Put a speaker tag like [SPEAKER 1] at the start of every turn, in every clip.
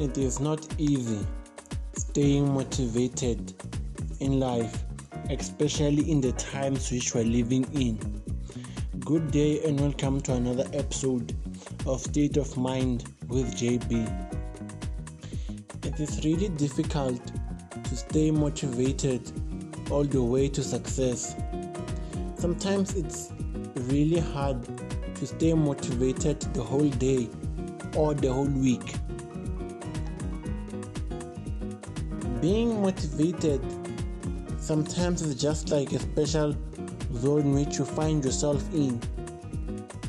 [SPEAKER 1] It is not easy staying motivated in life, especially in the times which we're living in. Good day and welcome to another episode of State of Mind with JB. It is really difficult to stay motivated all the way to success. Sometimes it's really hard to stay motivated the whole day or the whole week. Being motivated sometimes is just like a special zone which you find yourself in.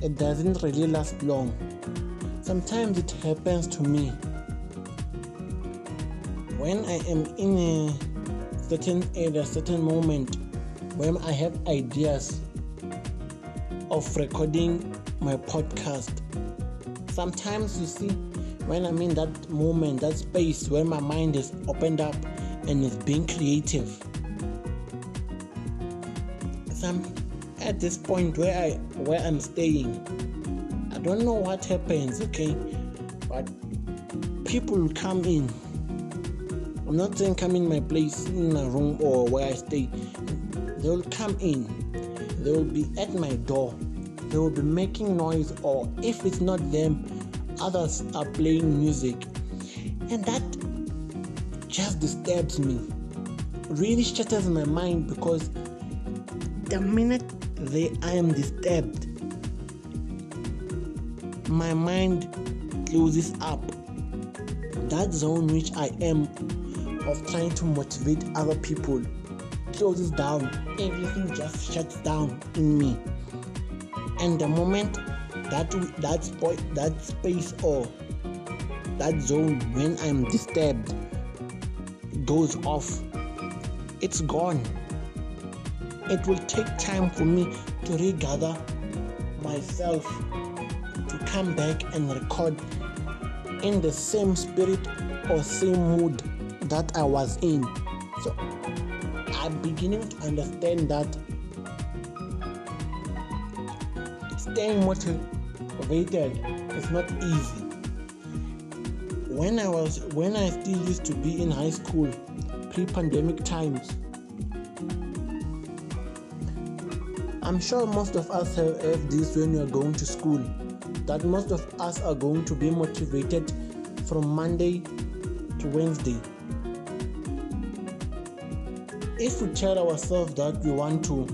[SPEAKER 1] It doesn't really last long. Sometimes it happens to me. When I am in a certain area, certain moment, when I have ideas of recording my podcast, sometimes you see when I'm in that moment, that space where my mind is opened up and is being creative. Some at this point where I where I'm staying, I don't know what happens, okay, but people come in. I'm not saying come in my place in my room or where I stay. They will come in. They will be at my door. They will be making noise, or if it's not them, others are playing music. And that just disturbs me. Really shatters my mind because the minute they I am disturbed my mind closes up. That zone which I am of trying to motivate other people closes down. Everything just shuts down in me. And the moment that that spot that space or that zone when I'm disturbed goes off, it's gone. It will take time for me to regather myself to come back and record in the same spirit or same mood that I was in. So I'm beginning to understand that staying motivated is not easy. When I was when I still used to be in high school, pre-pandemic times, I'm sure most of us have, have this when we are going to school. That most of us are going to be motivated from Monday to Wednesday. If we tell ourselves that we want to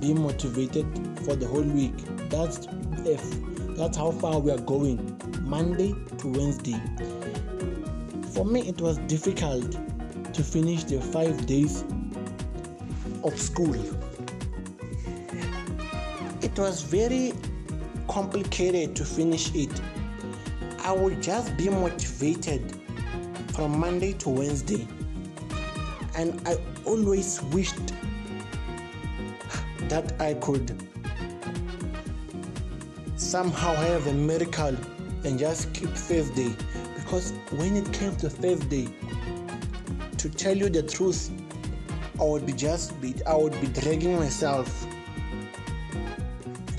[SPEAKER 1] be motivated for the whole week, that's if that's how far we are going monday to wednesday. For me it was difficult to finish the five days of school. It was very complicated to finish it. I would just be motivated from monday to wednesday. And i always wished that i could somehow have a miracle and just keep faith day. Because when it came to faith day, to tell you the truth, I would be just be I would be dragging myself.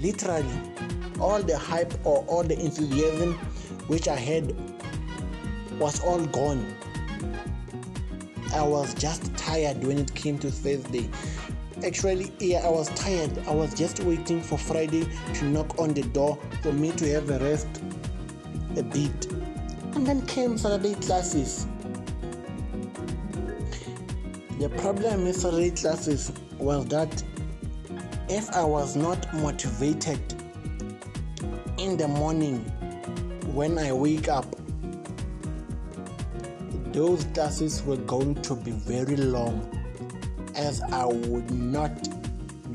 [SPEAKER 1] Literally, all the hype or all the enthusiasm which I had was all gone. I was just tired when it came to Thursday. Actually, yeah, I was tired. I was just waiting for Friday to knock on the door for me to have a rest a bit. And then came Saturday classes. The problem with Saturday classes was that if I was not motivated in the morning when I wake up, those classes were going to be very long as I would not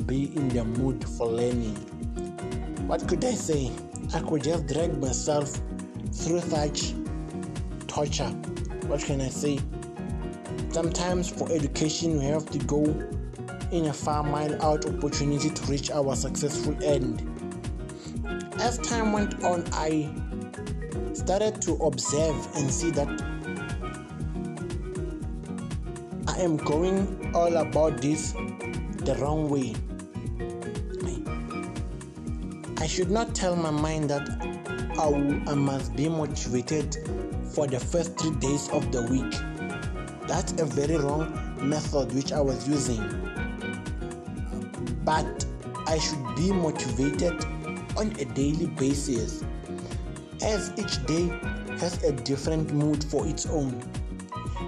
[SPEAKER 1] be in the mood for learning. What could I say? I could just drag myself through such torture. What can I say? Sometimes for education, we have to go in a far mile out opportunity to reach our successful end. As time went on, I started to observe and see that I am going all about this the wrong way. I should not tell my mind that I, must be motivated for the first three days of the week. That's a very wrong method which I was using. But I should be motivated on a daily basis as each day has a different mood for its own.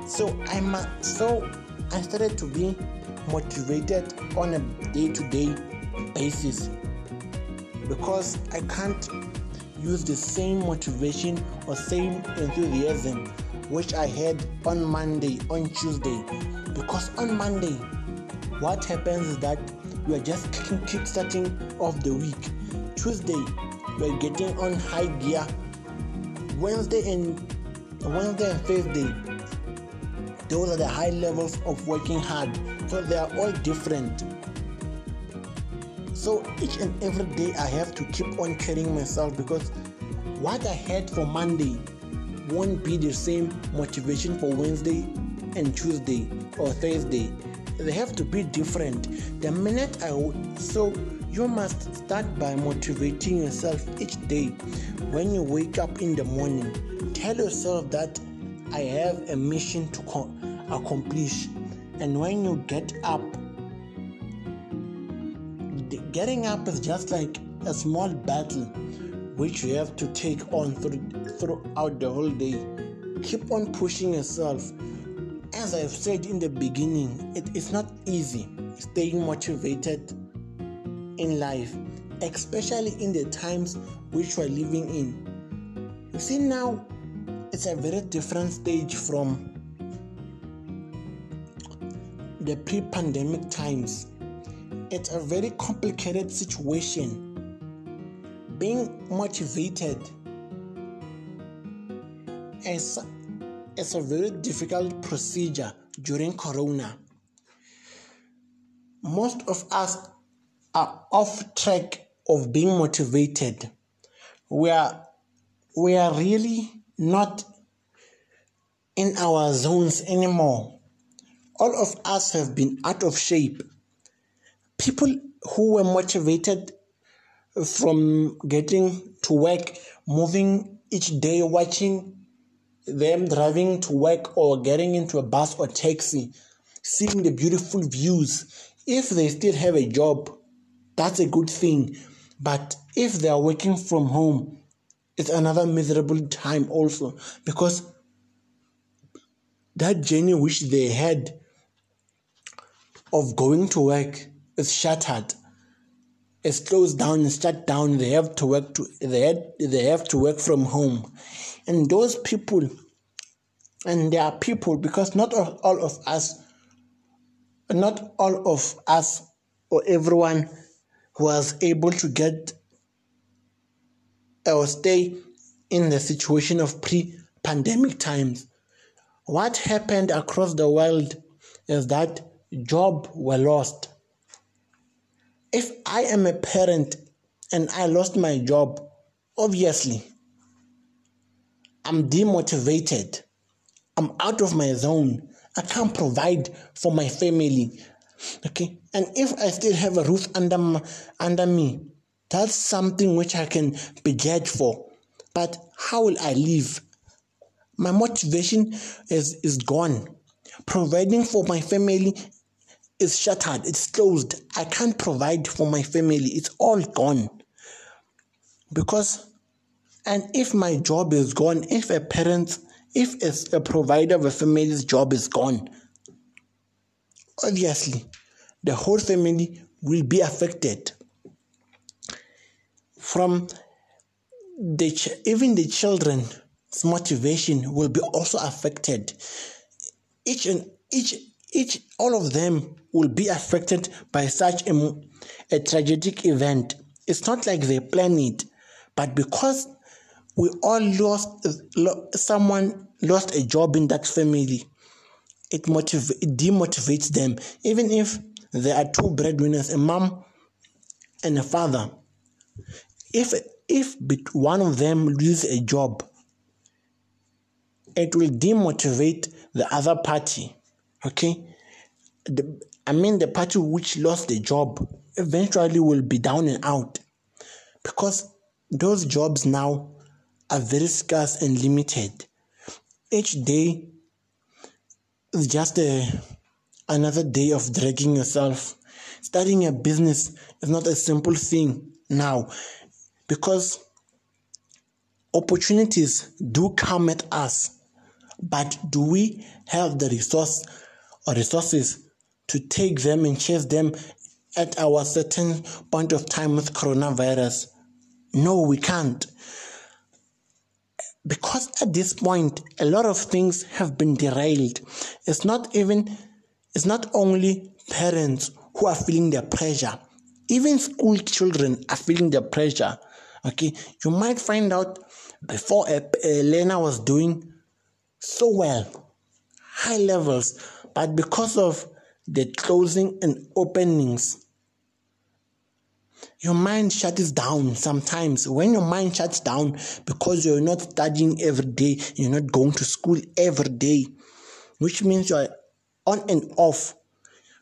[SPEAKER 1] So I must so I started to be motivated on a day-to-day basis because I can't use the same motivation or same enthusiasm which I had on Monday, on Tuesday. Because on Monday, what happens is that we are just kick starting off the week. Tuesday, we are getting on high gear. Wednesday and Wednesday and Thursday, those are the high levels of working hard. So they are all different. So each and every day I have to keep on carrying myself because what I had for Monday won't be the same motivation for Wednesday and Tuesday or Thursday. They have to be different. The minute I so you must start by motivating yourself each day. When you wake up in the morning, tell yourself that I have a mission to accomplish. And when you get up, getting up is just like a small battle which you have to take on through, throughout the whole day. Keep on pushing yourself. As I've said in the beginning, it is not easy staying motivated in life, especially in the times which we're living in. You see, now it's a very different stage from the pre pandemic times it's a very complicated situation. Being motivated is, is a very difficult procedure during Corona. Most of us are off track of being motivated. We are, we are really not in our zones anymore. All of us have been out of shape people who were motivated from getting to work, moving each day, watching them driving to work or getting into a bus or taxi, seeing the beautiful views. If they still have a job, that's a good thing. But if they are working from home, it's another miserable time also because that journey which they had of going to work is shattered. It's closed down and shut down. They have to work to they had, they have to work from home, and those people, and there are people because not all, all of us, not all of us or everyone was able to get or stay in the situation of pre-pandemic times. What happened across the world is that jobs were lost if I am a parent and I lost my job, obviously, I'm demotivated. I'm out of my zone. I can't provide for my family. Okay. And if I still have a roof under, under me, that's something which I can be judged for. But how will I live? My motivation is, is gone. Providing for my family is shattered, it's closed. I can't provide for my family. It's all gone. Because, and if my job is gone, if a parent, if a provider of a family's job is gone, obviously the whole family will be affected. From the even the children's motivation will be also affected. Each and each each all of them will be affected by such a, a tragic event. It's not like they plan it, but because we all lost someone lost a job in that family, it motiv- it demotivates them. Even if there are two breadwinners, a mom and a father, if if one of them loses a job, it will demotivate the other party. Okay, the, I mean, the party which lost the job eventually will be down and out because those jobs now are very scarce and limited. Each day is just a, another day of dragging yourself. Starting a business is not a simple thing now because opportunities do come at us, but do we have the resource or resources to take them and chase them at our certain point of time with coronavirus? No, we can't. Because at this point a lot of things have been derailed. It's not even it's not only parents who are feeling the pressure. Even school children are feeling the pressure okay you might find out before a, a learner was doing so well high levels but because of the closing and openings your mind shuts down sometimes. When your mind shuts down because you're not studying every day, you're not going to school every day, which means you're on and off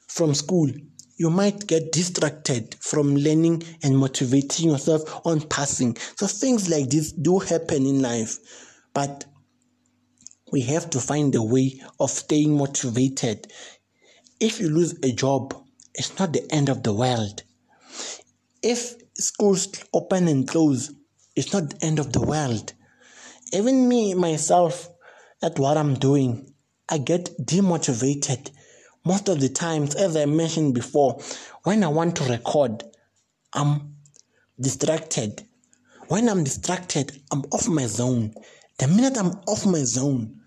[SPEAKER 1] from school, you might get distracted from learning and motivating yourself on passing. So things like this do happen in life, but we have to find a way of staying motivated. If you lose a job, it's not the end of the world if schools open and close, it's not the end of the world. Even me, myself, at what I'm doing, I get demotivated. Most of the times, as I mentioned before, when I want to record, I'm distracted. When I'm distracted, I'm off my zone. The minute I'm off my zone,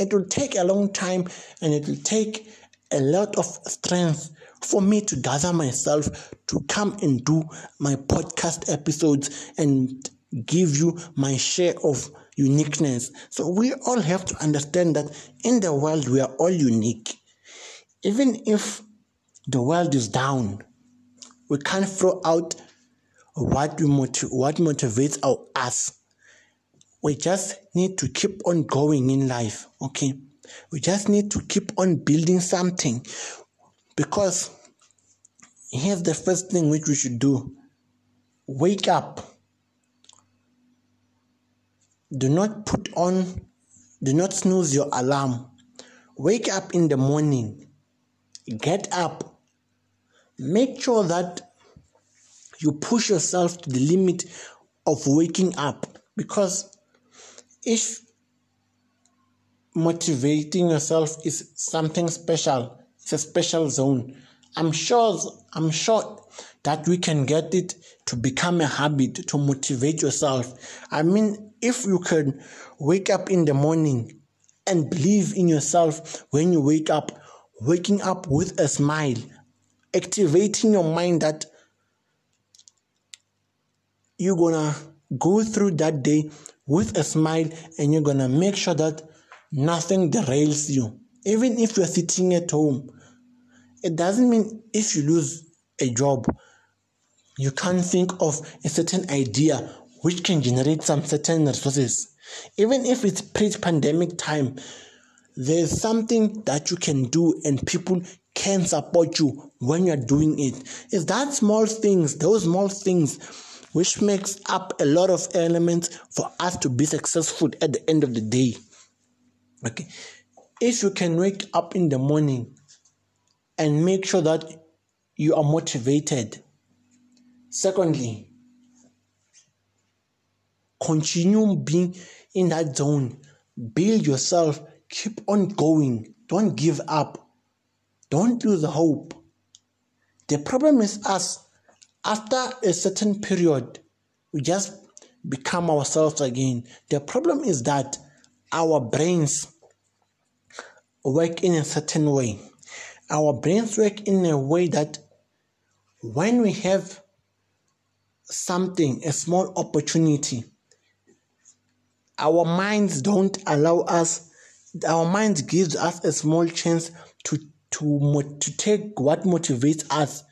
[SPEAKER 1] it will take a long time and it will take a lot of strength for me to gather myself to come and do my podcast episodes and give you my share of uniqueness. So we all have to understand that in the world we are all unique. Even if the world is down, we can't throw out what motiv- what motivates our us. We just need to keep on going in life, okay? We just need to keep on building something. Because here's the first thing which we should do wake up. Do not put on, do not snooze your alarm. Wake up in the morning. Get up. Make sure that you push yourself to the limit of waking up because if motivating yourself is something special, it's a special zone. I'm sure I'm sure that we can get it to become a habit to motivate yourself. I mean, if you can wake up in the morning and believe in yourself when you wake up, waking up with a smile, activating your mind that you're gonna go through that day with a smile and you're gonna make sure that nothing derails you. Even if you're sitting at home, it doesn't mean if you lose a job, you can't think of a certain idea which can generate some certain resources. Even if it's pre pandemic time, there's something that you can do and people can support you when you're doing it. It's that small things, those small things, which makes up a lot of elements for us to be successful at the end of the day. Okay. If you can wake up in the morning and make sure that you are motivated. Secondly, continue being in that zone. Build yourself. Keep on going. Don't give up. Don't lose hope. The problem is us. After a certain period, we just become ourselves again. The problem is that our brains work in a certain way our brains work in a way that when we have something, a small opportunity, our minds don't allow us, our minds gives us a small chance to, to, to take what motivates us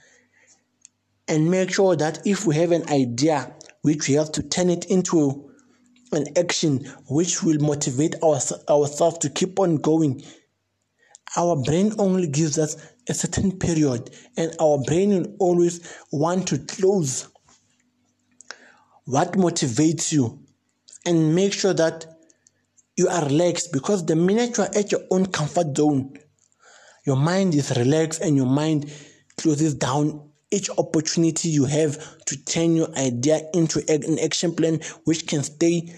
[SPEAKER 1] and make sure that if we have an idea, which we have to turn it into an action which will motivate our, ourselves to keep on going our brain only gives us a certain period, and our brain will always want to close what motivates you and make sure that you are relaxed because the minute you are at your own comfort zone, your mind is relaxed and your mind closes down each opportunity you have to turn your idea into an action plan which can stay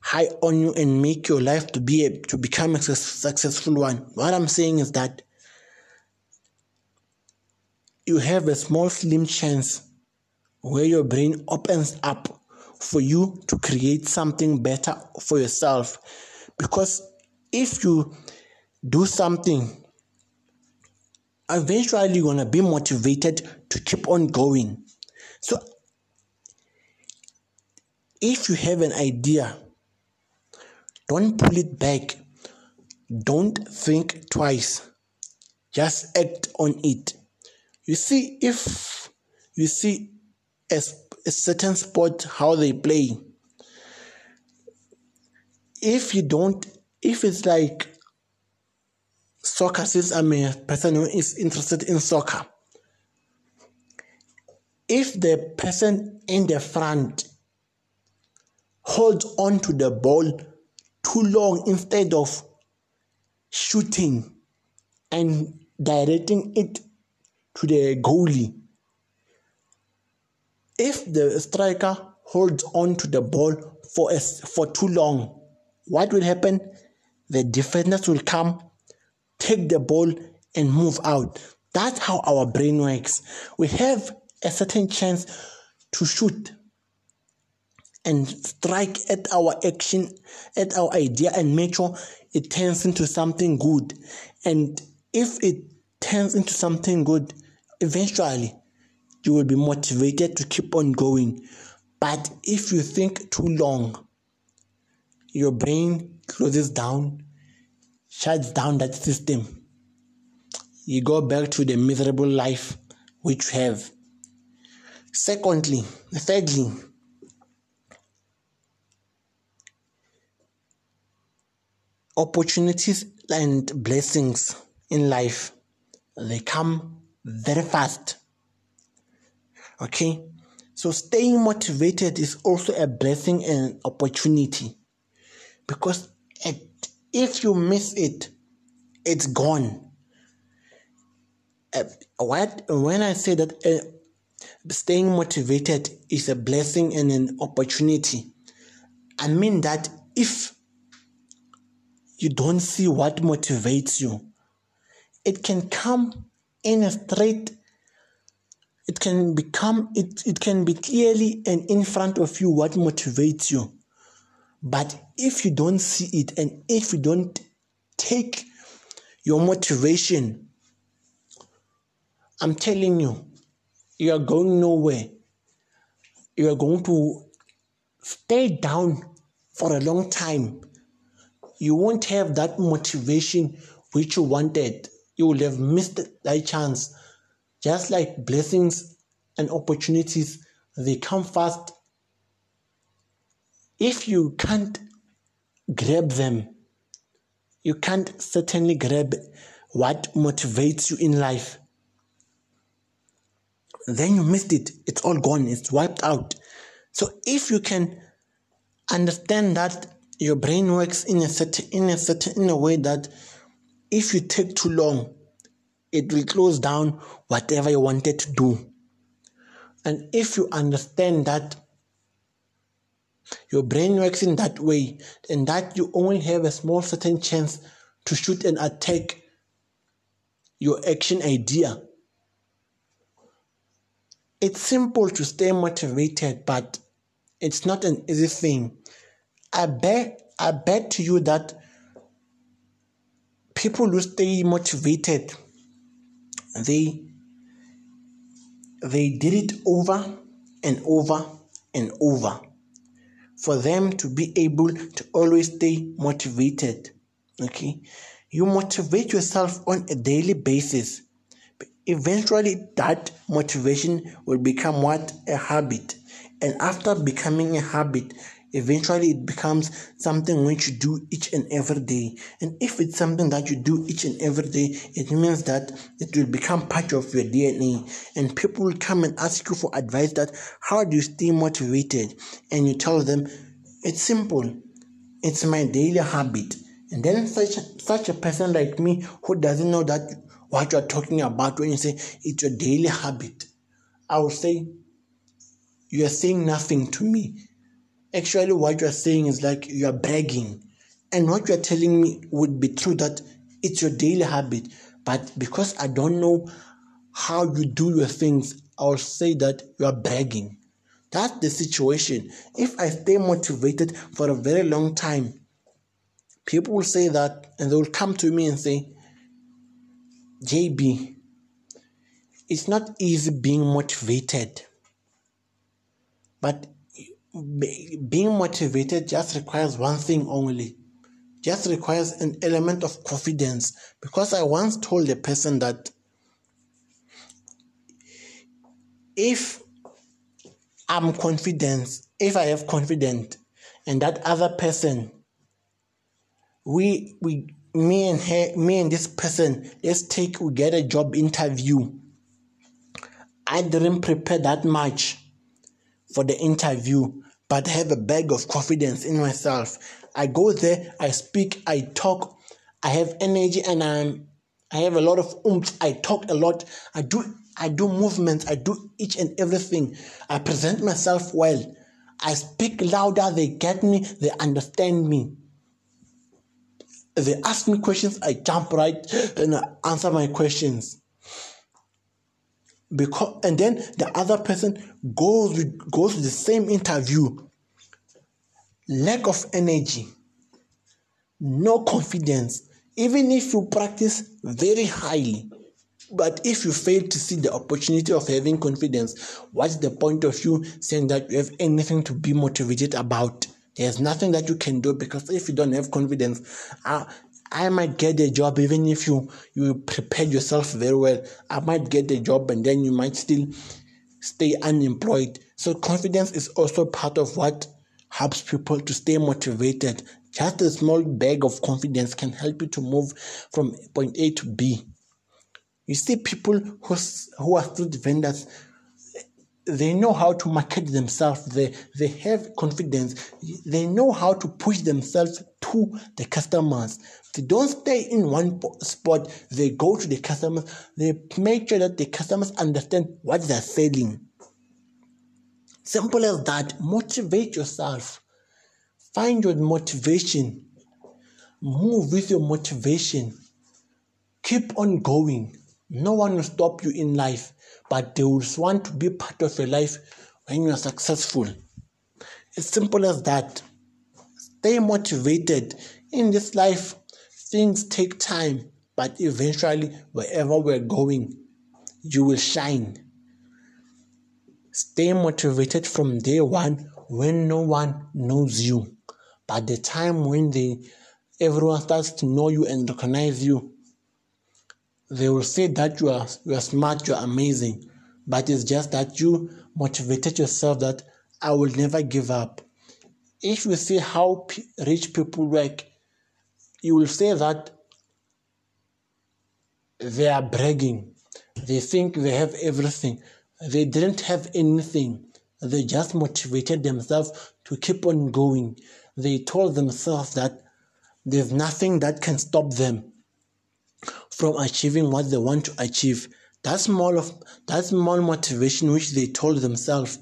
[SPEAKER 1] high on you and make your life to be a, to become a successful one. What I'm saying is that you have a small slim chance where your brain opens up for you to create something better for yourself because if you do something eventually you're going to be motivated to keep on going. So if you have an idea don't pull it back. Don't think twice. Just act on it. You see if you see a, a certain sport how they play if you don't if it's like soccer since i'm a person who is interested in soccer if the person in the front holds on to the ball too long instead of shooting and directing it to the goalie if the striker holds on to the ball for a, for too long what will happen? The defenders will come, take the ball, and move out. That's how our brain works. We have a certain chance to shoot and strike at our action, at our idea, and make sure it turns into something good. And if it turns into something good, eventually you will be motivated to keep on going. But if you think too long, your brain closes down, shuts down that system. You go back to the miserable life which you have. Secondly, thirdly, opportunities and blessings in life they come very fast okay so staying motivated is also a blessing and opportunity because it, if you miss it, it's gone. Uh, what when I say that uh, staying motivated is a blessing and an opportunity, I mean that if you don't see what motivates you, it can come in a straight it can become it, it can be clearly and in front of you what motivates you but if you don't see it and if you don't take your motivation, I'm telling you, you are going nowhere. You are going to stay down for a long time. You won't have that motivation which you wanted. You will have missed that chance. Just like blessings and opportunities, they come fast if you can't grab them, you can't certainly grab what motivates you in life. Then you missed it. It's all gone. It's wiped out. So if you can understand that your brain works in a certain in a certain in a way that if you take too long, it will close down whatever you wanted to do. And if you understand that your brain works in that way, and that you only have a small certain chance to shoot and attack your action idea. It's simple to stay motivated, but it's not an easy thing. I bet I bet to you that people who stay motivated they they did it over and over and over for them to be able to always stay motivated. Okay, you motivate yourself on a daily basis. Eventually, that motivation will become what a habit, and after becoming a habit, eventually it becomes something which you do each and every day. And if it's something that you do each and every day, it means that it will become part of your DNA. And people will come and ask you for advice that how do you stay motivated? And you tell them, it's simple. It's my daily habit. And then such such a person like me who doesn't know that what you're talking about when you say it's your daily habit, I will say you are saying nothing to me Actually, what you're saying is like you're bragging. And what you're telling me would be true that it's your daily habit. But because I don't know how you do your things, I'll say that you are bragging. That's the situation. If I stay motivated for a very long time, people will say that and they will come to me and say, JB, it's not easy being motivated. But being motivated just requires one thing only. Just requires an element of confidence. Because i once told a person that if i'm confident if i have confidence and that other person we we me and her me and this person let's take we get a job interview. I didn't prepare that much for the interview, but have a bag of confidence in myself. I go there, I speak, I talk, I have energy, and I'm I have a lot of oomph. I talk a lot. I do I do movements. I do each and everything. I present myself well. I speak louder. They get me. They understand me. They ask me questions. I jump right and I answer my questions because and then the other person goes with, goes to the same interview. Lack of energy. No confidence. Even if you practice very highly but if you fail to see the opportunity of having confidence what's the point of you saying that you have anything to be motivated about? There's nothing that you can do because if you don't have confidence uh, I might get a job even if you you prepared yourself very well. I might get a job and then you might still stay unemployed. So confidence is also part of what helps people to stay motivated. Just a small bag of confidence can help you to move from point A to B. You see people who, who are street vendors they know how to market themselves they they have confidence they know how to push themselves to the customers. They don't stay in one spot they go to the customers they make sure that the customers understand what they're selling. Simple as that. Motivate yourself. Find your motivation. Move with your motivation. Keep on going. No one will stop you in life but they will want to be part of your life when you are successful. It's simple as that. Stay motivated. In this life, things take time, but eventually, wherever we're going, you will shine. Stay motivated from day one when no one knows you. By the time when they everyone starts to know you and recognize you, they will say that you are you are smart, you are amazing, but it's just that you motivated yourself that I will never give up. If you see how p- rich people work, you will say that they are bragging. They think they have everything. They didn't have anything. They just motivated themselves to keep on going. They told themselves that there's nothing that can stop them from achieving what they want to achieve. That small of that small motivation which they told themselves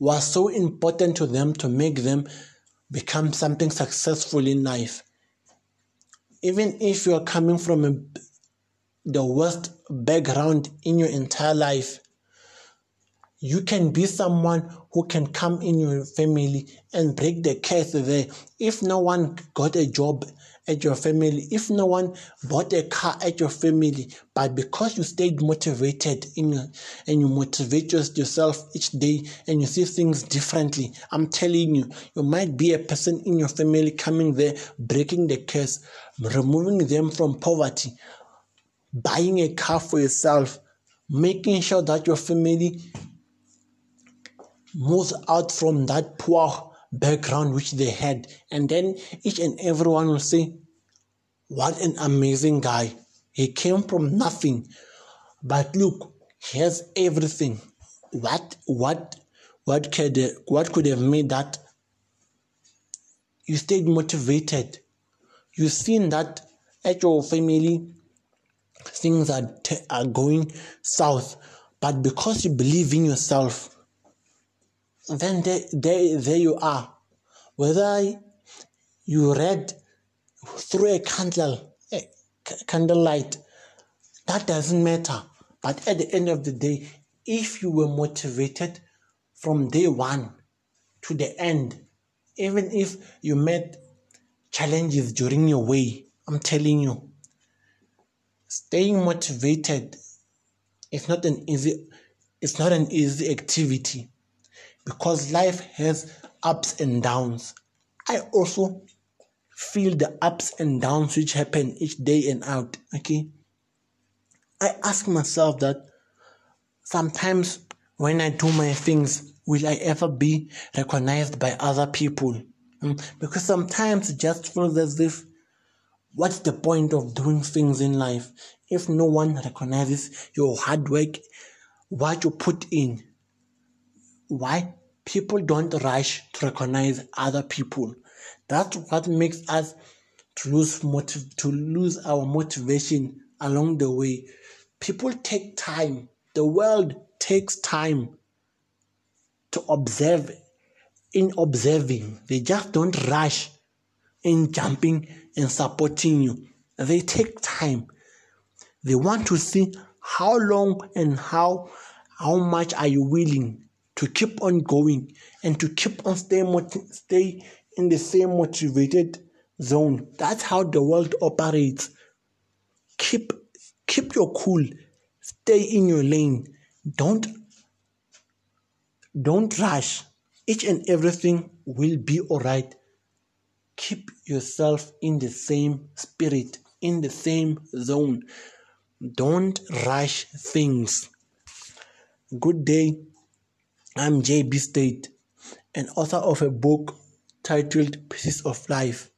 [SPEAKER 1] was so important to them to make them become something successful in life. Even if you are coming from a, the worst background in your entire life, you can be someone who can come in your family and break the curse there. If no one got a job at your family, if no one bought a car at your family, but because you stayed motivated in and you motivate yourself each day and you see things differently, I'm telling you, you might be a person in your family coming there, breaking the curse, removing them from poverty, buying a car for yourself, making sure that your family moves out from that poor background which they had. And then each and everyone will say, What an amazing guy. He came from nothing. But look, he has everything. What what what could what could have made that you stayed motivated. You've seen that at your family things are, t- are going south, but because you believe in yourself, then there, there, there you are. Whether you read through a candle, a candlelight, that doesn't matter. But at the end of the day, if you were motivated from day one to the end, even if you met challenges during your way, I'm telling you, staying motivated is not an easy it's not an easy activity because life has ups and downs. I also feel the ups and downs which happen each day and out. Okay. I ask myself that sometimes when I do my things, will I ever be recognized by other people? Mm, because sometimes it just feels as if what's the point of doing things in life if no one recognizes your hard work, what you put in? Why? People don't rush to recognize other people. That's what makes us to lose motiv- to lose our motivation along the way. People take time. The world takes time to observe in observing. They just don't rush in jumping and supporting you. They take time. They want to see how long and how how much are you willing to keep on going and to keep on stay stay in the same motivated zone. That's how the world operates. Keep keep your cool. Stay in your lane. Don't don't rush. Each and everything will be alright. Keep yourself in the same spirit, in the same zone. Don't rush things. Good day. I'm JB State, an author of a book titled Pieces of Life.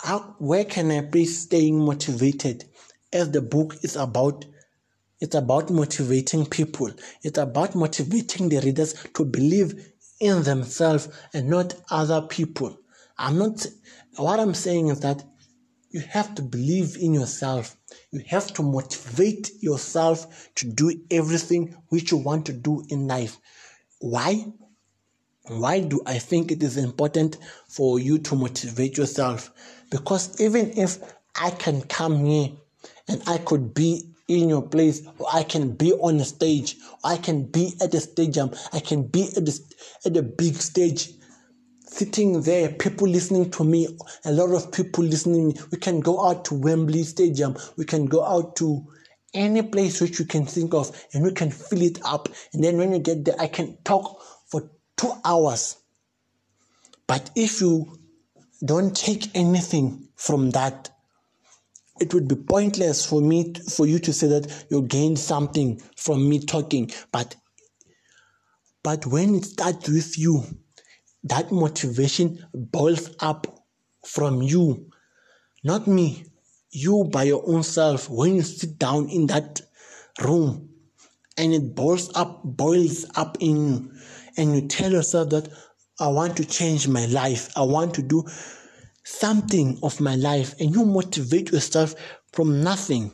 [SPEAKER 1] How, where can I be staying motivated? As the book is about it's about motivating people. It's about motivating the readers to believe in themselves and not other people. I'm not what I'm saying is that you have to believe in yourself. You have to motivate yourself to do everything which you want to do in life. Why? Why do I think it is important for you to motivate yourself? Because even if I can come here and I could be in your place, or I can be on a stage, or I can be at a stadium, I can be at the, at a big stage sitting there, people listening to me, a lot of people listening. We can go out to Wembley Stadium, we can go out to any place which you can think of, and we can fill it up. And then when you get there, I can talk for two hours. But if you don't take anything from that, it would be pointless for me for you to say that you gained something from me talking but but when it starts with you that motivation boils up from you, not me. You by your own self, when you sit down in that room and it boils up, boils up in you, and you tell yourself that I want to change my life, I want to do something of my life, and you motivate yourself from nothing.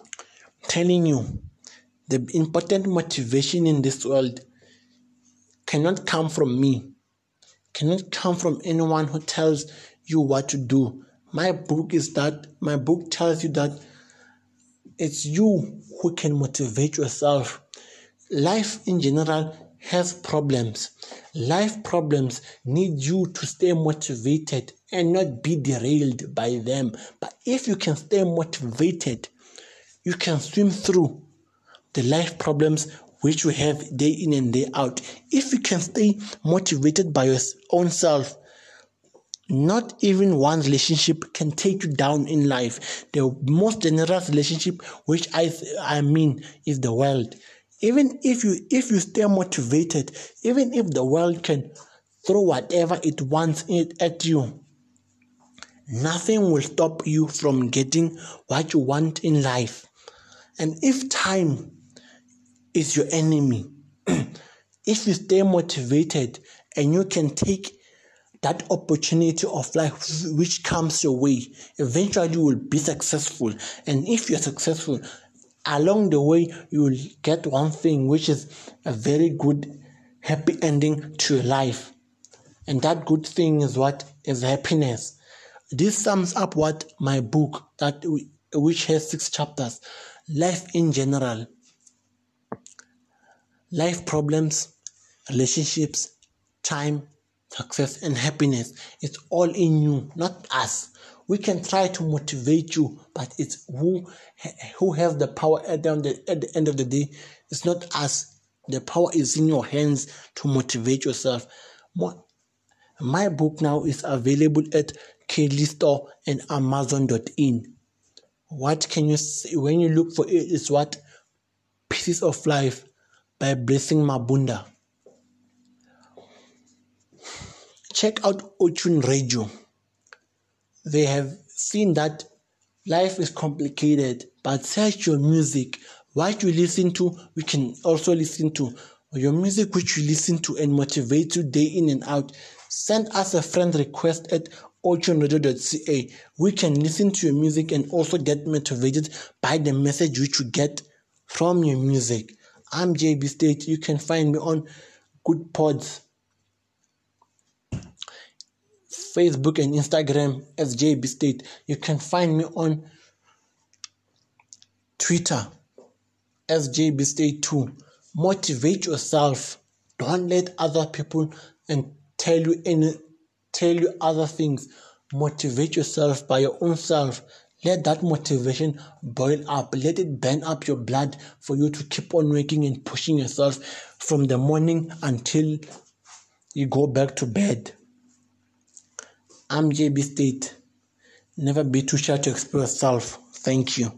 [SPEAKER 1] I'm telling you, the important motivation in this world cannot come from me, cannot come from anyone who tells you what to do. My book is that my book tells you that it's you who can motivate yourself. Life in general has problems. Life problems need you to stay motivated and not be derailed by them. But if you can stay motivated, you can swim through the life problems which you have day in and day out. If you can stay motivated by your own self, not even one relationship can take you down in life. The most generous relationship, which I I mean, is the world. Even if you if you stay motivated, even if the world can throw whatever it wants it at you. Nothing will stop you from getting what you want in life. And if time is your enemy, if you stay motivated and you can take that opportunity of life which comes your way, eventually you will be successful. And if you're successful, along the way, you will get one thing which is a very good, happy ending to your life. And that good thing is what is happiness. This sums up what my book that which has six chapters, life in general, life problems, relationships, time, success, and happiness. It's all in you, not us. We can try to motivate you, but it's who who has the power at the, at the end of the day. It's not us. The power is in your hands to motivate yourself. My book now is available at Kindle Store and Amazon.in. What can you say when you look for it? Is what Pieces of Life by Blessing Mabunda. Check out Ochun Radio. They have seen that life is complicated, but search your music. What you listen to, we can also listen to. Your music which you listen to and motivate you day in and out. Send us a friend request at ochunradio.ca. We can listen to your music and also get motivated by the message which you get from your music. I'm JB State. You can find me on Good Pods, Facebook and Instagram as JB State. You can find me on Twitter as JB State too. Motivate yourself. Don't let other people and tell you any tell you other things. Motivate yourself by your own self. Let that motivation boil up. Let it burn up your blood for you to keep on working and pushing yourself from the morning until you go back to bed. I'm JB State. Never be too shy to express yourself. Thank you.